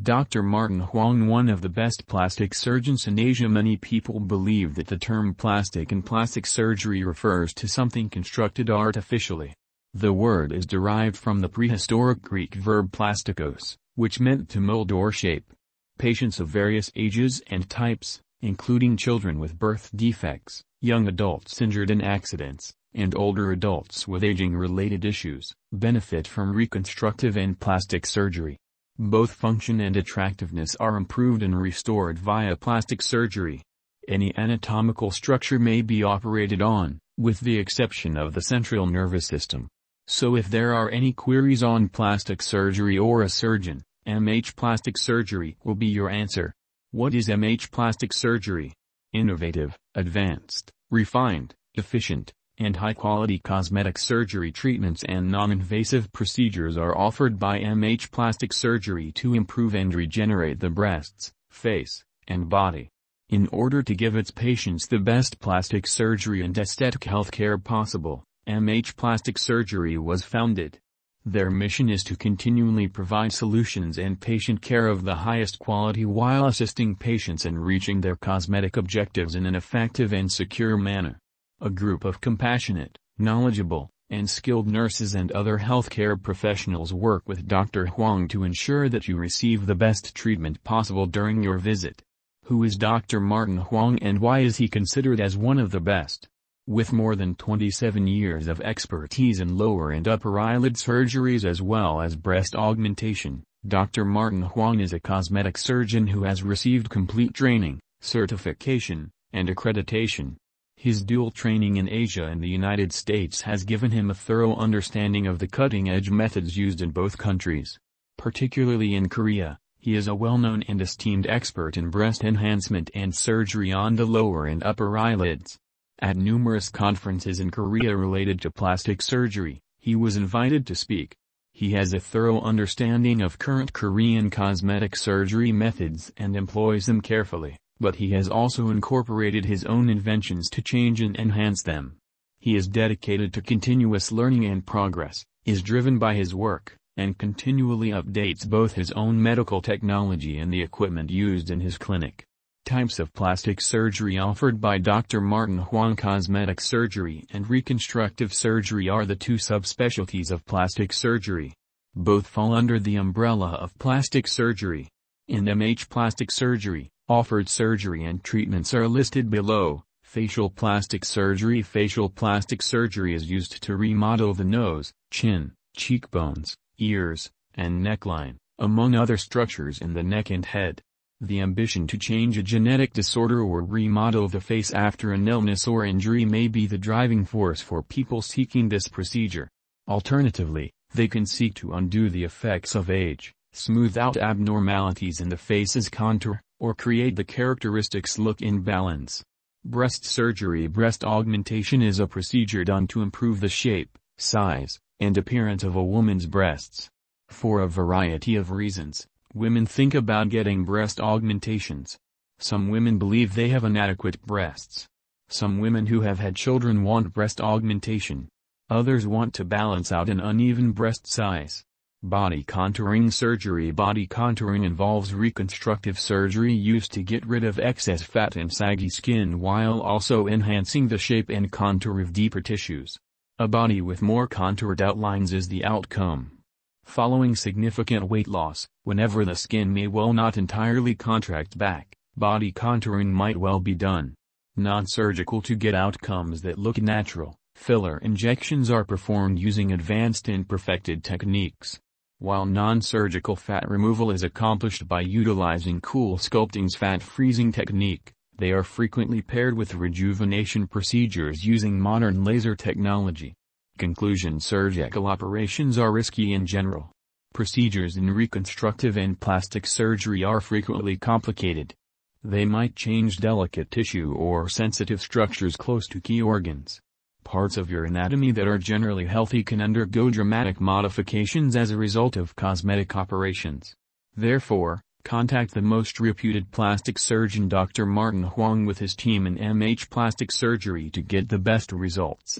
Dr. Martin Huang one of the best plastic surgeons in Asia many people believe that the term plastic and plastic surgery refers to something constructed artificially. The word is derived from the prehistoric Greek verb plastikos, which meant to mold or shape. Patients of various ages and types, including children with birth defects, young adults injured in accidents, and older adults with aging-related issues, benefit from reconstructive and plastic surgery. Both function and attractiveness are improved and restored via plastic surgery. Any anatomical structure may be operated on, with the exception of the central nervous system. So if there are any queries on plastic surgery or a surgeon, MH Plastic Surgery will be your answer. What is MH Plastic Surgery? Innovative, advanced, refined, efficient, and high-quality cosmetic surgery treatments and non-invasive procedures are offered by MH Plastic Surgery to improve and regenerate the breasts, face, and body. In order to give its patients the best plastic surgery and aesthetic healthcare possible, MH Plastic Surgery was founded. Their mission is to continually provide solutions and patient care of the highest quality while assisting patients in reaching their cosmetic objectives in an effective and secure manner. A group of compassionate, knowledgeable, and skilled nurses and other healthcare professionals work with Dr. Huang to ensure that you receive the best treatment possible during your visit. Who is Dr. Martin Huang and why is he considered as one of the best? With more than 27 years of expertise in lower and upper eyelid surgeries as well as breast augmentation, Dr. Martin Huang is a cosmetic surgeon who has received complete training, certification, and accreditation. His dual training in Asia and the United States has given him a thorough understanding of the cutting-edge methods used in both countries. Particularly in Korea, he is a well-known and esteemed expert in breast enhancement and surgery on the lower and upper eyelids. At numerous conferences in Korea related to plastic surgery, he was invited to speak. He has a thorough understanding of current Korean cosmetic surgery methods and employs them carefully, but he has also incorporated his own inventions to change and enhance them. He is dedicated to continuous learning and progress, is driven by his work, and continually updates both his own medical technology and the equipment used in his clinic. Types of plastic surgery offered by Dr. Martin Huang Cosmetic surgery and reconstructive surgery are the two subspecialties of plastic surgery. Both fall under the umbrella of plastic surgery. In MH plastic surgery, offered surgery and treatments are listed below. Facial plastic surgery Facial plastic surgery is used to remodel the nose, chin, cheekbones, ears, and neckline, among other structures in the neck and head. The ambition to change a genetic disorder or remodel the face after an illness or injury may be the driving force for people seeking this procedure. Alternatively, they can seek to undo the effects of age, smooth out abnormalities in the face's contour, or create the characteristics look in balance. Breast surgery Breast augmentation is a procedure done to improve the shape, size, and appearance of a woman's breasts. For a variety of reasons, Women think about getting breast augmentations. Some women believe they have inadequate breasts. Some women who have had children want breast augmentation. Others want to balance out an uneven breast size. Body contouring surgery Body contouring involves reconstructive surgery used to get rid of excess fat and saggy skin while also enhancing the shape and contour of deeper tissues. A body with more contoured outlines is the outcome. Following significant weight loss, whenever the skin may well not entirely contract back, body contouring might well be done. Non-surgical to get outcomes that look natural, filler injections are performed using advanced and perfected techniques. While non-surgical fat removal is accomplished by utilizing CoolSculpting's fat freezing technique, they are frequently paired with rejuvenation procedures using modern laser technology. Conclusion Surgical operations are risky in general. Procedures in reconstructive and plastic surgery are frequently complicated. They might change delicate tissue or sensitive structures close to key organs. Parts of your anatomy that are generally healthy can undergo dramatic modifications as a result of cosmetic operations. Therefore, contact the most reputed plastic surgeon Dr. Martin Huang with his team in MH Plastic Surgery to get the best results.